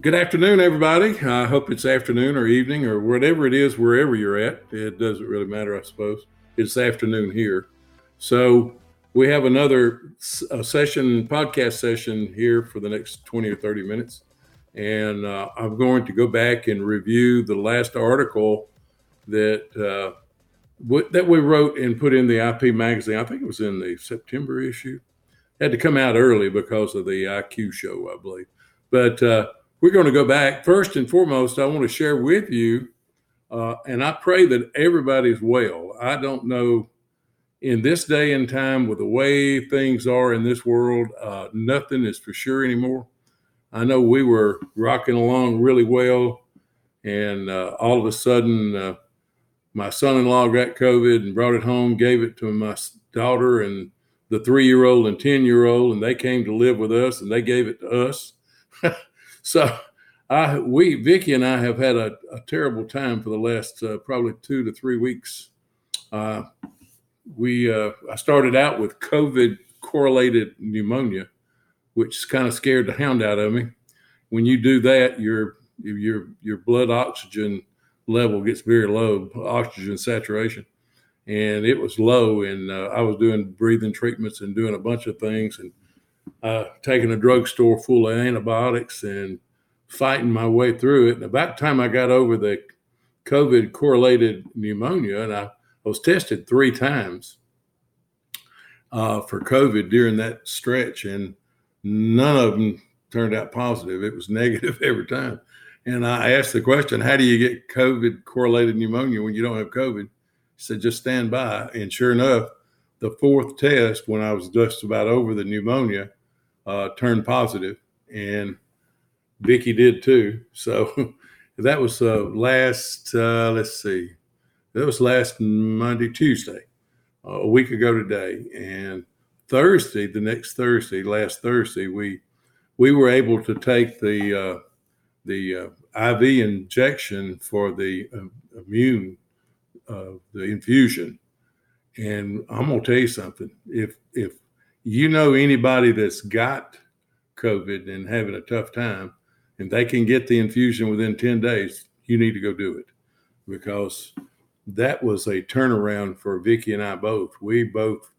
Good afternoon, everybody. I hope it's afternoon or evening or whatever it is, wherever you're at. It doesn't really matter, I suppose. It's afternoon here. So we have another session, podcast session here for the next 20 or 30 minutes. And uh, I'm going to go back and review the last article that uh, w- that we wrote and put in the IP magazine. I think it was in the September issue. It had to come out early because of the ICUEE show, I believe. But uh, we're going to go back. First and foremost, I want to share with you, uh, and I pray that everybody's well. I don't know in this day and time with the way things are in this world, uh, nothing is for sure anymore. I know we were rocking along really well, and uh, all of a sudden, uh, my son-in-law got COVID and brought it home, gave it to my daughter and the three-year-old and ten-year-old, and they came to live with us, and they gave it to us. so, I we Vicky and I have had a, a terrible time for the last uh, probably two to three weeks. Uh, we uh, I started out with COVID correlated pneumonia, which kind of scared the hound out of me. When you do that, your your your blood oxygen level gets very low, oxygen saturation, and it was low. And uh, I was doing breathing treatments and doing a bunch of things, and uh, taking a drugstore full of antibiotics and fighting my way through it. And about the time I got over the COVID correlated pneumonia, and I I was tested three times uh, for COVID during that stretch, and none of them turned out positive. It was negative every time. And I asked the question, How do you get COVID correlated pneumonia when you don't have COVID? He said, Just stand by. And sure enough, the fourth test, when I was just about over the pneumonia, uh, turned positive, and Vicky did too. So that was uh, last, uh, let's see, that was last Monday, Tuesday, uh, a week ago today, and Thursday, the next Thursday, last Thursday, we we were able to take the uh, the uh, IV injection for the immune the infusion, and I'm gonna tell you something. If if you know anybody that's got COVID and having a tough time, and they can get the infusion within ten days, you need to go do it because that was a turnaround for Vicky and I both. We both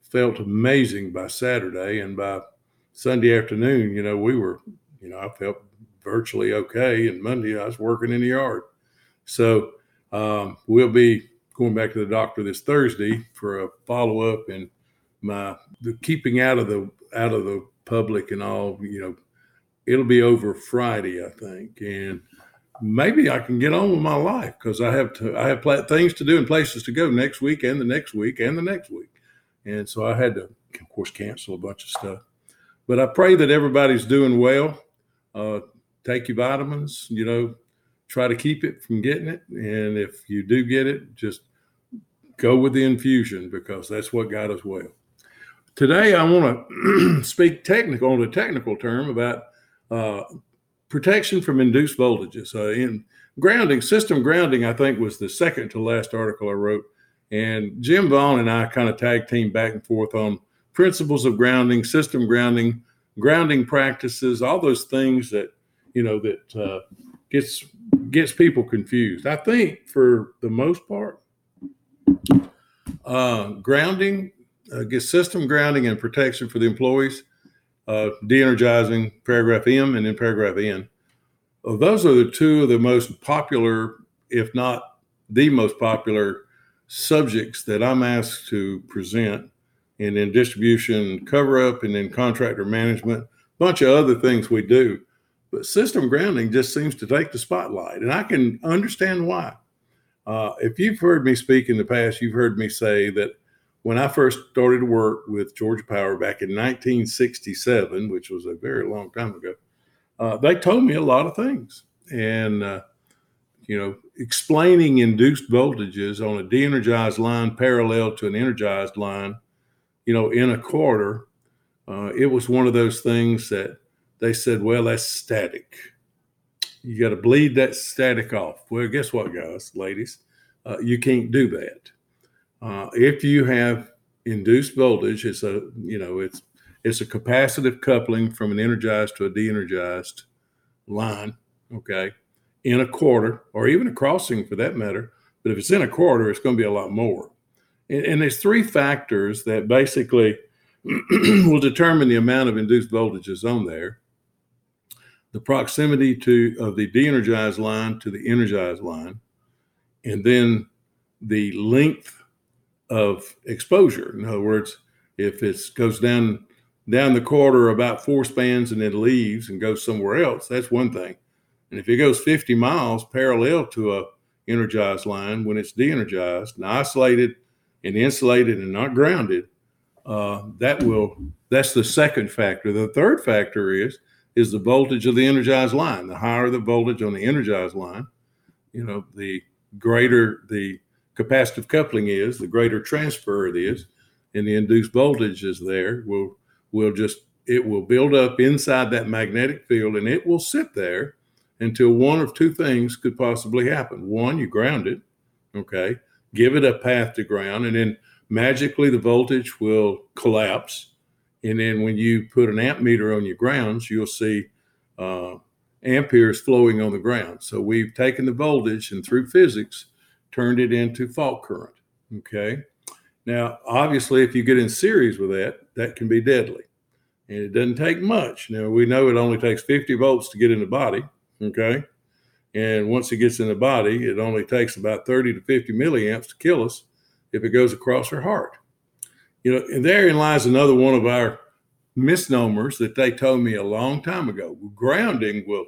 felt amazing by Saturday, and by Sunday afternoon, you know, we were, you know, I felt virtually okay. And Monday, I was working in the yard. So um, we'll be going back to the doctor this Thursday for a follow up, and my the keeping out of the out of the public and all, you know, it'll be over Friday, I think, and maybe I can get on with my life because I have to, I have pl- things to do and places to go next week and the next week and the next week. And so I had to, of course, cancel a bunch of stuff. But I pray that everybody's doing well. Uh, take your vitamins, you know, try to keep it from getting it. And if you do get it, just go with the infusion because that's what got us well. Today, I want to speak technical on a technical term about uh, protection from induced voltages. Uh, in grounding, system grounding, I think was the second to last article I wrote. And Jim Vaughn and I kind of tag team back and forth on principles of grounding, system grounding, grounding practices, all those things that you know that uh, gets gets people confused. I think for the most part, uh, grounding, uh, system grounding and protection for the employees uh, de-energizing paragraph M and then paragraph N. Well, those are the two of the most popular, if not the most popular subjects that I'm asked to present. And then distribution cover up and then contractor management, a bunch of other things we do. But system grounding just seems to take the spotlight. And I can understand why. Uh, if you've heard me speak in the past, you've heard me say that when I first started to work with Georgia Power back in 1967, which was a very long time ago, uh, they told me a lot of things. And, uh, you know, explaining induced voltages on a de energized line parallel to an energized line, you know, in a corridor, uh, it was one of those things that they said, well, that's static. You got to bleed that static off. Well, guess what, guys, ladies? Uh, you can't do that. Uh, if you have induced voltage, it's a you know it's it's a capacitive coupling from an energized to a de-energized line, okay, in a corridor or even a crossing for that matter. But if it's in a corridor, it's going to be a lot more. And, and there's three factors that basically will determine the amount of induced voltages on there. The proximity to of the de-energized line to the energized line, and then the length of exposure. In other words, if it goes down down the corridor about four spans and then leaves and goes somewhere else, that's one thing. And if it goes 50 miles parallel to a energized line when it's de-energized and isolated and insulated and not grounded, uh, that will that's the second factor. The third factor is is the voltage of the energized line. The higher the voltage on the energized line, you know, the greater the capacitive coupling is, the greater transfer it is, and the induced voltage is there. Will will just it will build up inside that magnetic field, and it will sit there until one of two things could possibly happen. One, you ground it, okay, give it a path to ground, and then magically the voltage will collapse. And then when you put an amp meter on your grounds, you'll see uh, amperes flowing on the ground. So we've taken the voltage and through physics turned it into fault current. Okay. Now, obviously, if you get in series with that, that can be deadly. And it doesn't take much. Now, we know it only takes 50 volts to get in the body. Okay. And once it gets in the body, it only takes about 30 to 50 milliamps to kill us if it goes across our heart. You know, and therein lies another one of our misnomers that they told me a long time ago. Grounding will,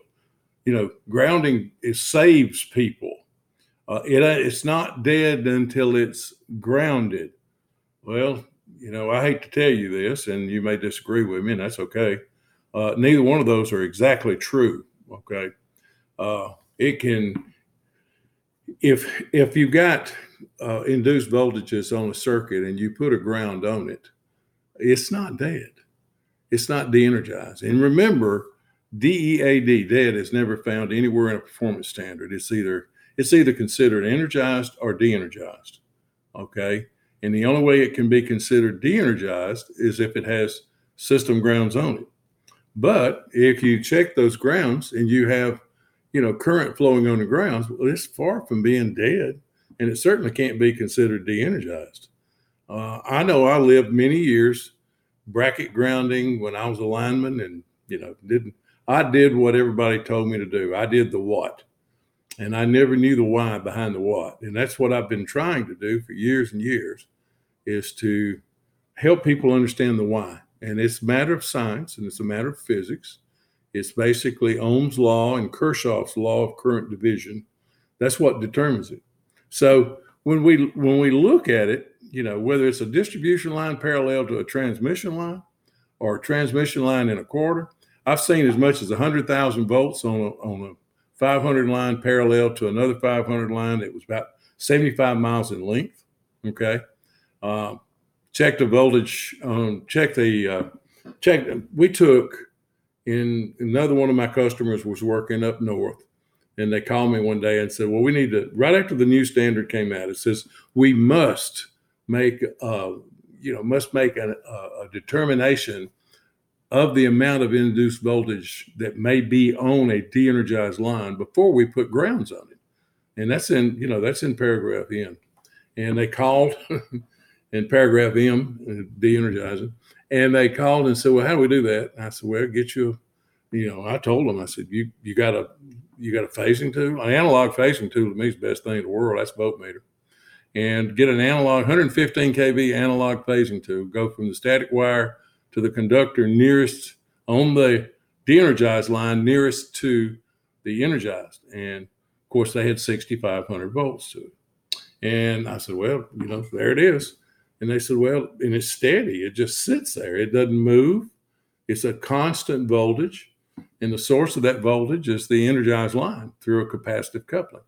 you know, grounding is saves people. Uh, it, it's not dead until it's grounded. Well, you know, I hate to tell you this, and you may disagree with me, and that's okay. Uh, neither one of those are exactly true. Okay, uh, it can if if you got uh, induced voltages on a circuit and you put a ground on it, it's not dead. It's not de-energized. And remember, DEAD, dead, is never found anywhere in a performance standard. It's either it's either considered energized or de-energized. Okay. And the only way it can be considered de-energized is if it has system grounds on it. But if you check those grounds and you have you know, current flowing on the grounds, well, it's far from being dead, and it certainly can't be considered de-energized. Uh, I know I lived many years bracket grounding when I was a lineman, and you know, didn't I did what everybody told me to do. I did the what, and I never knew the why behind the what, and that's what I've been trying to do for years and years, is to help people understand the why. And it's a matter of science, and it's a matter of physics it's basically Ohm's law and Kirchhoff's law of current division. That's what determines it. So when we when we look at it, you know, whether it's a distribution line parallel to a transmission line or a transmission line in a corridor, I've seen as much as 100,000 volts on a, on a 500 line parallel to another 500 line that was about 75 miles in length. Okay. Uh, check the voltage on, check the, uh, check, we took in another one of my customers was working up north and they called me one day and said well we need to right after the new standard came out it says we must make uh, you know must make a, a determination of the amount of induced voltage that may be on a de-energized line before we put grounds on it and that's in you know that's in paragraph n and they called in paragraph m de-energizing and they called and said, "Well, how do we do that?" And I said, "Well, get you, you know." I told them, I said, "You you got a you got a phasing tool, an analog phasing tool to me is the best thing in the world. That's voltmeter, and get an analog 115 kV analog phasing tool. Go from the static wire to the conductor nearest on the de-energized line nearest to the energized, and of course they had 6,500 volts to it. And I said, "Well, you know, there it is." And they said, well, and it's steady. It just sits there. It doesn't move. It's a constant voltage. And the source of that voltage is the energized line through a capacitive coupling.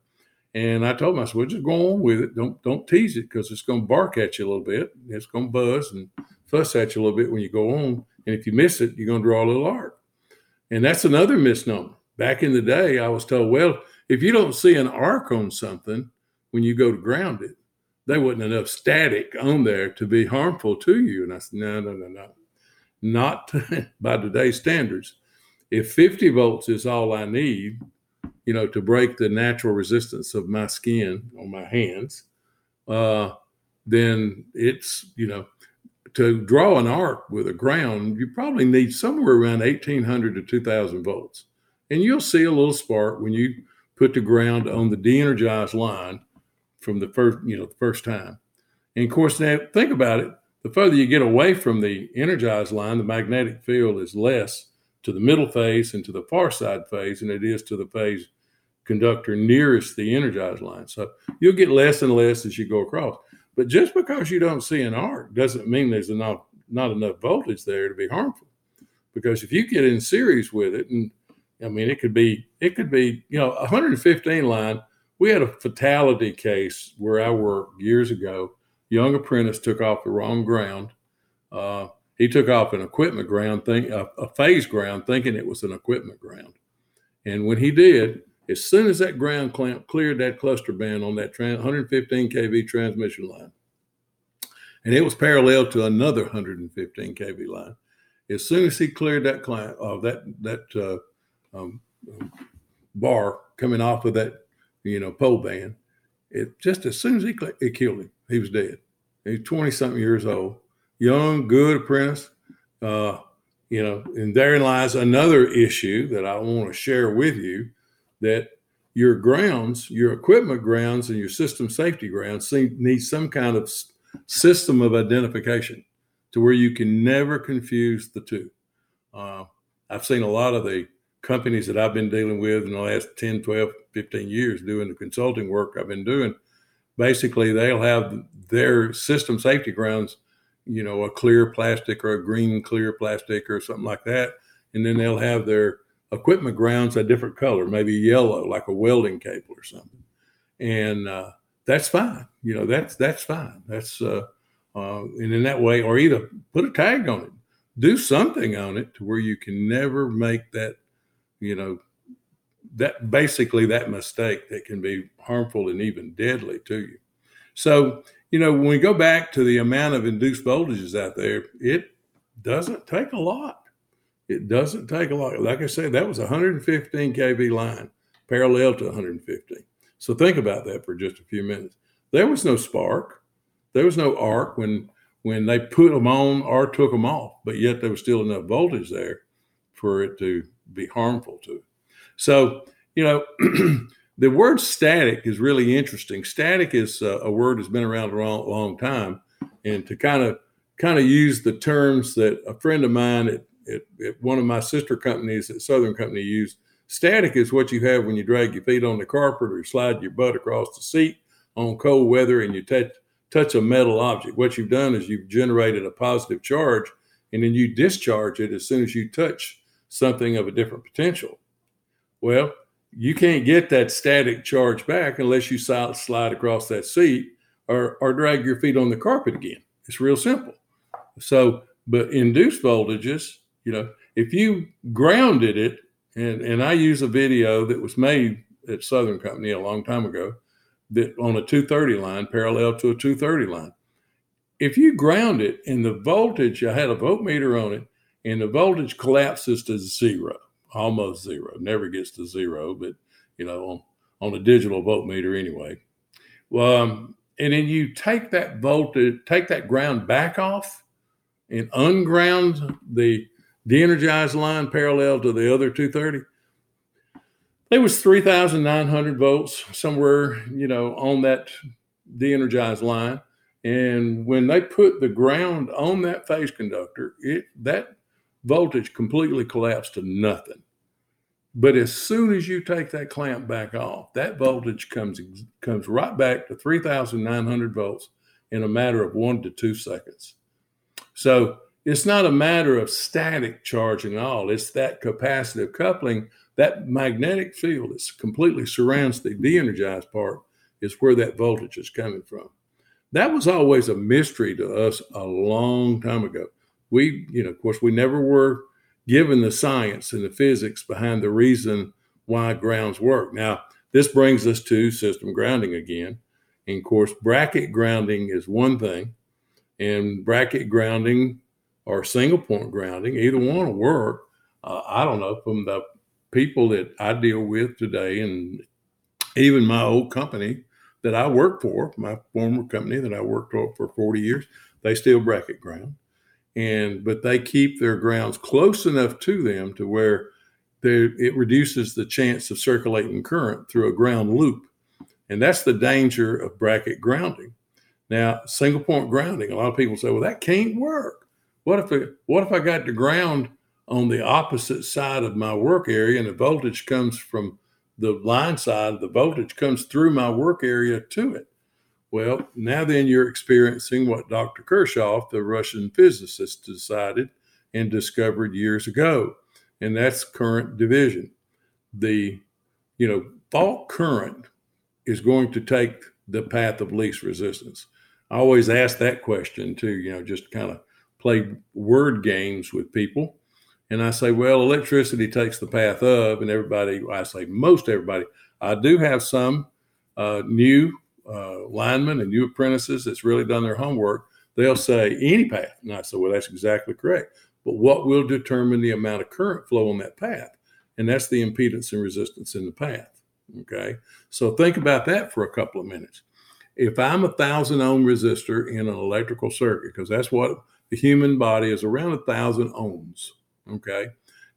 And I told them, I said, well, just go on with it. Don't don't tease it because it's going to bark at you a little bit. It's going to buzz and fuss at you a little bit when you go on. And if you miss it, you're going to draw a little arc. And that's another misnomer. Back in the day, I was told, well, if you don't see an arc on something when you go to ground it, there wasn't enough static on there to be harmful to you. And I said, no, no, no, no, not by today's standards. if 50 volts is all I need, you know, to break the natural resistance of my skin on my hands, uh, then it's, you know, to draw an arc with a ground, you probably need somewhere around 1800 to 2000 volts. And you'll see a little spark when you put the ground on the de-energized line from the first, you know, the first time. And of course, now think about it. The further you get away from the energized line, the magnetic field is less to the middle phase and to the far side phase than it is to the phase conductor nearest the energized line. So you'll get less and less as you go across. But just because you don't see an arc doesn't mean there's enough not enough voltage there to be harmful. Because if you get in series with it, and I mean it could be it could be, you know, 115 line. We had a fatality case where I worked years ago. Young apprentice took off the wrong ground. Uh, he took off an equipment ground, think a, a phase ground, thinking it was an equipment ground. And when he did, as soon as that ground clamp cleared that cluster band on that 115 kV transmission line, and it was parallel to another 115 kV line. As soon as he cleared that clamp uh, that that uh, um, bar coming off of that you know pole band, it just as soon as he it killed him, he was dead. He's 20 something years old, young, good apprentice. Uh, you know, and therein lies another issue that I want to share with you that your grounds, your equipment grounds, and your system safety grounds need some kind of system of identification to where you can never confuse the two. Uh, I've seen a lot of the companies that I've been dealing with in the last 10, 12, 15 years doing the consulting work I've been doing. Basically, they'll have their system safety grounds, you know, a clear plastic or a green clear plastic or something like that. And then they'll have their equipment grounds a different color, maybe yellow, like a welding cable or something. And uh, that's fine. You know, that's that's fine. That's uh, uh, and in that way, or either put a tag on it, do something on it to where you can never make that, you know, that basically that mistake that can be harmful and even deadly to you. So, you know, when we go back to the amount of induced voltages out there, it doesn't take a lot. It doesn't take a lot. Like I said, that was 115 kV line parallel to 115. So think about that for just a few minutes. There was no spark. There was no arc when when they put them on or took them off, but yet there was still enough voltage there for it to be harmful to it. So, you know, the word static is really interesting. Static is a, a word that's been around a long, long time, and to kind of kind of use the terms that a friend of mine at at, at one of my sister companies at Southern Company used. Static is what you have when you drag your feet on the carpet or slide your butt across the seat on cold weather and you touch touch a metal object. What you've done is you've generated a positive charge and then you discharge it as soon as you touch something of a different potential. Well, you can't get that static charge back unless you slide across that seat or, or drag your feet on the carpet again. It's real simple. So, but induced voltages you know, if you grounded it, and and I use a video that was made at Southern Company a long time ago, that on a 230 line parallel to a 230 line. If you ground it and the voltage, I had a voltmeter on it, and the voltage collapses to zero, almost zero, never gets to zero, but you know, on, on a digital voltmeter anyway. Well, um, and then you take that voltage, take that ground back off and unground the de-energized line parallel to the other 230 it was 3900 volts somewhere you know on that de-energized line and when they put the ground on that phase conductor it that voltage completely collapsed to nothing but as soon as you take that clamp back off that voltage comes comes right back to 3900 volts in a matter of 1 to 2 seconds so it's not a matter of static charging at all. It's that capacitive coupling, that magnetic field that completely surrounds the de-energized part is where that voltage is coming from. That was always a mystery to us a long time ago. We, you know, of course, we never were given the science and the physics behind the reason why grounds work. Now, this brings us to system grounding again. And of course, bracket grounding is one thing, and bracket grounding or single point grounding, either one will work. uh, I don't know, from the people that I deal with today, and even my old company that I work for, my former company that I worked for for 40 years, they still bracket ground. And but they keep their grounds close enough to them to where they, it reduces the chance of circulating current through a ground loop. And that's the danger of bracket grounding. Now, single point grounding, a lot of people say, well, that can't work. What if it, what if I got the ground on the opposite side of my work area and the voltage comes from the line side, the voltage comes through my work area to it? Well, now then you're experiencing what Dr. Kirchhoff, the Russian physicist, decided and discovered years ago and that's current division. The, you know, fault current is going to take the path of least resistance. I always ask that question too, you know, just kind of play word games with people. And I say, well, electricity takes the path of, and everybody, I say most everybody. I do have some uh, new uh, linemen and new apprentices that's really done their homework. They'll say any path. And I say, well, that's exactly correct but what will determine the amount of current flow on that path? And that's the impedance and resistance in the path. Okay. So think about that for a couple of minutes. If I'm a thousand ohm resistor in an electrical circuit, because that's what the human body is around a thousand ohms. Okay.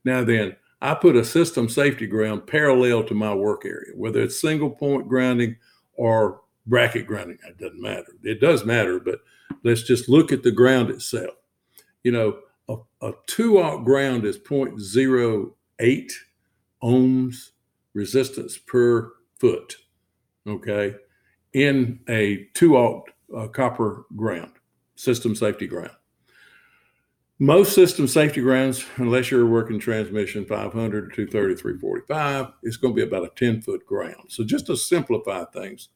Now then, I put a system safety ground parallel to my work area, whether it's single point grounding or bracket grounding. It doesn't matter. It does matter, but let's just look at the ground itself. You know, a, a two aught ground is 0.08 ohms resistance per foot. Okay. In a two aught uh, copper ground, system safety ground. Most system safety grounds, unless you're working transmission 500 230, 345, it's going to be about a 10 foot ground. So just to simplify things,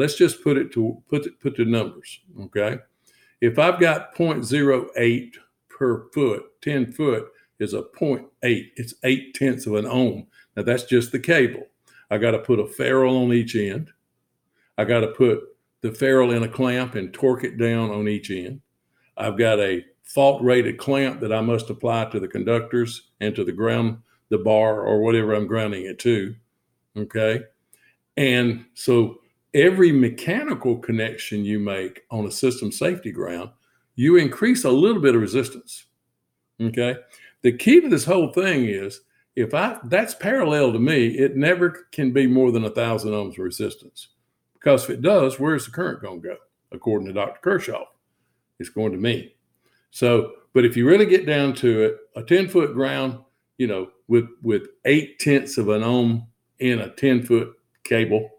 let's just put it to put it, put the numbers. Okay. If I've got 0.08 per foot, 10 foot is a 0.8. It's eight tenths of an ohm. Now that's just the cable. I got to put a ferrule on each end. I got to put the ferrule in a clamp and torque it down on each end. I've got a fault rated clamp that I must apply to the conductors and to the ground, the bar, or whatever I'm grounding it to. Okay. And so every mechanical connection you make on a system safety ground you increase a little bit of resistance. Okay. The key to this whole thing is if I that's parallel to me, it never can be more than a thousand ohms of resistance. Because if it does, where's the current going to go? According to Dr. Kirchhoff, it's going to me. So, but if you really get down to it, a 10 foot ground, you know, with with eight tenths of an ohm in a 10 foot cable,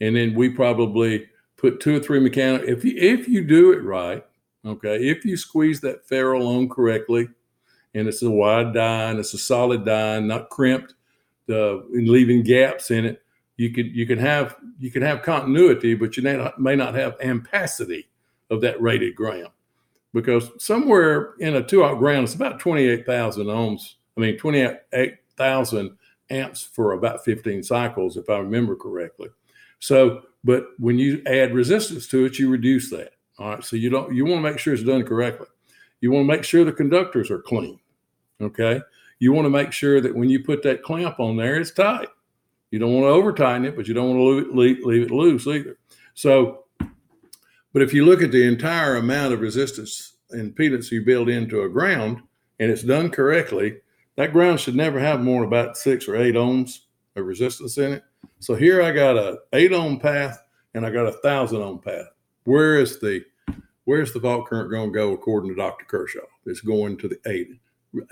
and then we probably put two or three mechanical. If you if you do it right, Okay, if you squeeze that ferrule on correctly, and it's a wide die and it's a solid die, not crimped, uh, leaving gaps in it, you could you can have you can have continuity, but you may not, may not have ampacity of that rated ground because somewhere in a two aught ground it's about twenty eight thousand ohms. I mean twenty eight thousand amps for about fifteen cycles, if I remember correctly. So, but when you add resistance to it, you reduce that. All right. So you don't you want to make sure it's done correctly. You want to make sure the conductors are clean. Okay. You want to make sure that when you put that clamp on there, it's tight. You don't want to over tighten it, but you don't want to leave, leave it loose either. So, but if you look at the entire amount of resistance impedance you build into a ground and it's done correctly, that ground should never have more than about six or eight ohms of resistance in it. So here I got a eight ohm path and I got a thousand ohm path. Where is the where's the fault current going to go according to Dr. Kirchhoff? It's going to the eight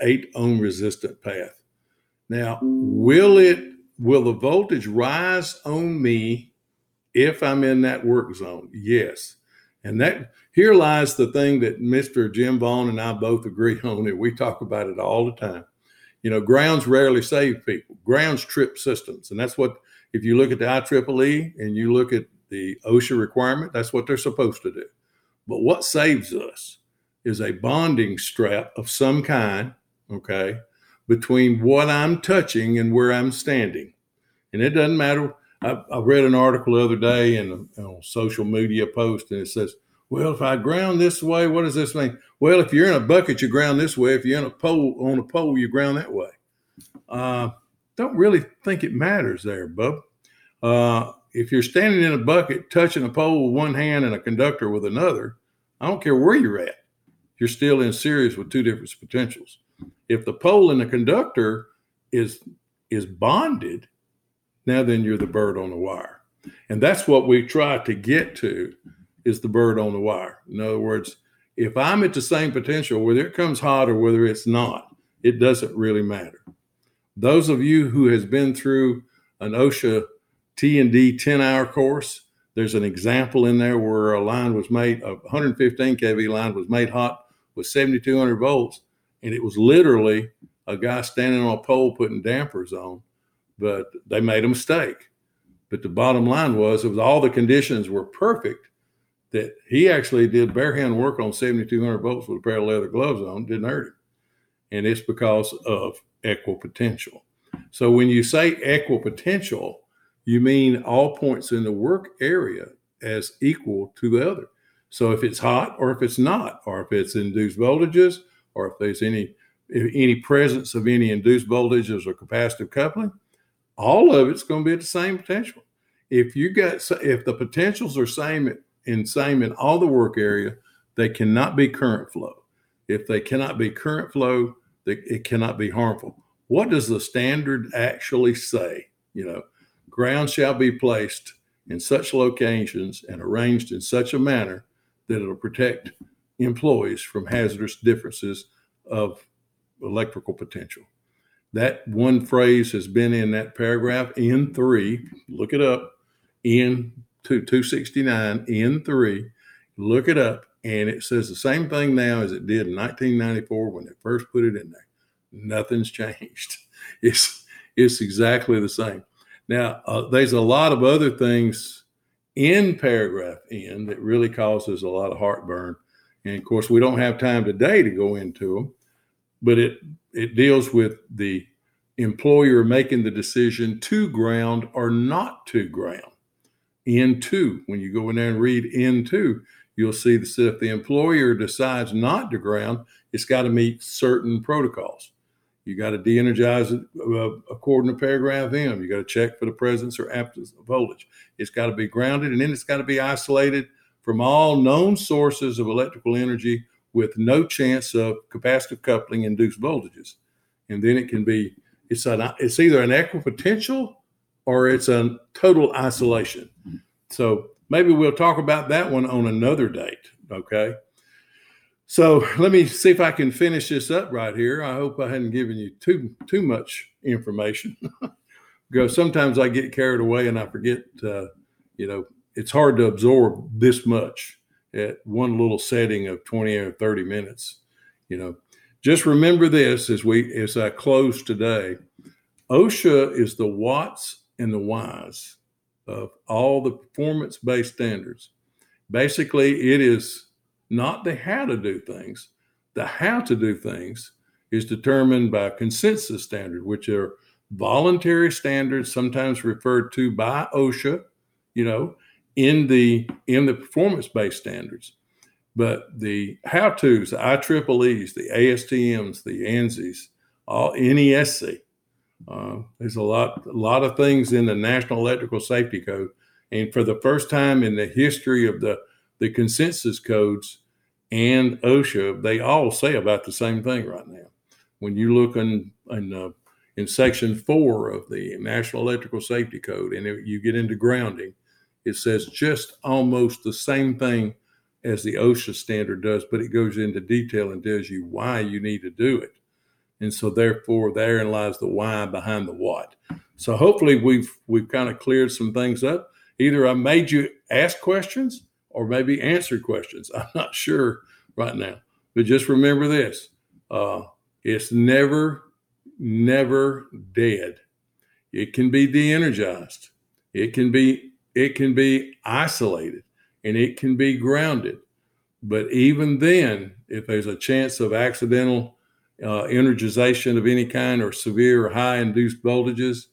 eight ohm resistant path. Now, will it will the voltage rise on me if I'm in that work zone? Yes. And that here lies the thing that Mr. Jim Vaughn and I both agree on and We talk about it all the time. You know, grounds rarely save people. Grounds trip systems. And that's what if you look at the IEEE and you look at the OSHA requirement. That's what they're supposed to do. But what saves us is a bonding strap of some kind, okay, between what I'm touching and where I'm standing. And it doesn't matter. I, I read an article the other day in a, a social media post, and it says, well, if I ground this way, what does this mean? Well, if you're in a bucket, you ground this way. If you're in a pole on a pole, you ground that way. uh, don't really think it matters there, bub. Uh, if you're standing in a bucket, touching a pole with one hand and a conductor with another, I don't care where you're at, you're still in series with two different potentials. If the pole and the conductor is is bonded, now then you're the bird on the wire. And that's what we try to get to is the bird on the wire. In other words, if I'm at the same potential, whether it comes hot or whether it's not, it doesn't really matter. Those of you who has been through an OSHA T and D 10 hour course, there's an example in there where a line was made, a 115 kV line was made hot with 7,200 volts, and it was literally a guy standing on a pole putting dampers on, but they made a mistake. But the bottom line was, it was all the conditions were perfect that he actually did bare hand work on 7,200 volts with a pair of leather gloves on, didn't hurt him. And it's because of equipotential. So when you say equipotential, you mean all points in the work area as equal to the other. So if it's hot or if it's not, or if it's induced voltages, or if there's any any presence of any induced voltages or capacitive coupling, all of it's going to be at the same potential. If you got if the potentials are same in same in all the work area, they cannot be current flow. If they cannot be current flow, they, it cannot be harmful. What does the standard actually say? You know, ground shall be placed in such locations and arranged in such a manner that it'll protect employees from hazardous differences of electrical potential. That one phrase has been in that paragraph N3. Look it up. In 269 N3. Look it up, and it says the same thing now as it did in 1994 when they first put it in there. Nothing's changed. It's it's exactly the same. Now, uh, there's a lot of other things in paragraph N that really causes a lot of heartburn, and of course, we don't have time today to go into them. But it it deals with the employer making the decision to ground or not to ground. N2. When you go in there and read N2, you'll see that if the employer decides not to ground, it's got to meet certain protocols. You got to de-energize it uh, according to paragraph M. You got to check for the presence or absence of voltage. It's got to be grounded, and then it's got to be isolated from all known sources of electrical energy with no chance of capacitive coupling induced voltages. And then it can be it's an it's either an equipotential or it's a total isolation. So maybe we'll talk about that one on another date. Okay. So let me see if I can finish this up right here. I hope I hadn't given you too too much information. because sometimes I get carried away and I forget. Uh, you know, it's hard to absorb this much at one little setting of twenty or thirty minutes. You know, just remember this as we as I close today. OSHA is the whats and the whys of all the performance based standards. Basically, it is not the how to do things. The how to do things is determined by consensus standard, which are voluntary standards, sometimes referred to by OSHA, you know, in the in the performance based standards. But the how tos, the IEEEs, the ASTMs, the ANSIs, all NESC, uh, there's a lot, a lot of things in the National Electrical Safety Code, and for the first time in the history of the the consensus codes and OSHA, they all say about the same thing right now. When you look in in, uh, in section four of the National Electrical Safety Code, and it, you get into grounding, it says just almost the same thing as the OSHA standard does, but it goes into detail and tells you why you need to do it. And so therefore therein lies the why behind the what. So hopefully we've we've kind of cleared some things up. Either I made you ask questions or maybe answer questions. I'm not sure right now. But just remember this. Uh, it's never, never dead. It can be de-energized. It can be it can be isolated and it can be grounded. But even then, if there's a chance of accidental uh, energization of any kind or severe high induced voltages,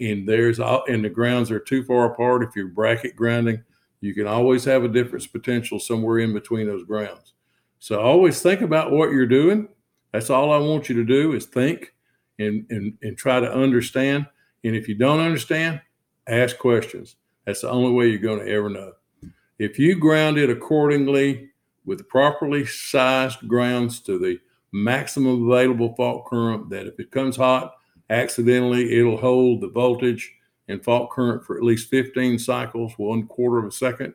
and there's and the grounds are too far apart. If you're bracket grounding, you can always have a difference potential somewhere in between those grounds. So always think about what you're doing. That's all I want you to do is think and, and, and try to understand. And if you don't understand, ask questions. That's the only way you're going to ever know. If you ground it accordingly with properly sized grounds to the maximum available fault current, that if it comes hot accidentally, it'll hold the voltage and fault current for at least 15 cycles, one quarter of a second,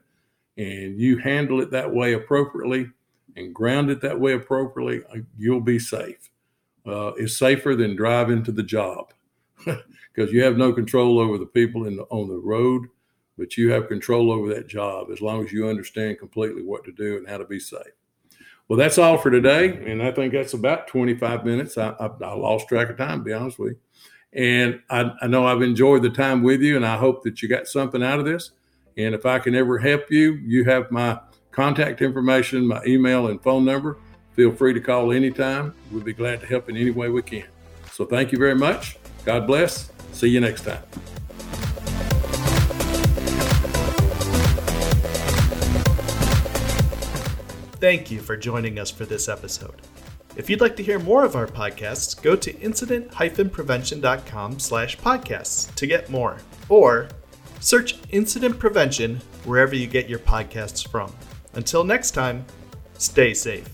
and you handle it that way appropriately and ground it that way appropriately, uh, you'll be safe. Uh, it's safer than driving to the job because you have no control over the people in the, on the road, but you have control over that job as long as you understand completely what to do and how to be safe. Well, that's all for today, and I think that's about 25 minutes. I, I, I lost track of time, to be honest with you. And I, I know I've enjoyed the time with you, and I hope that you got something out of this. And if I can ever help you, you have my contact information, my email, and phone number. Feel free to call anytime. We'll be glad to help in any way we can. So thank you very much. God bless. See you next time. Thank you for joining us for this episode. If you'd like to hear more of our podcasts, go to incident-prevention.com slash podcasts to get more. Or search Incident Prevention wherever you get your podcasts from. Until next time, stay safe.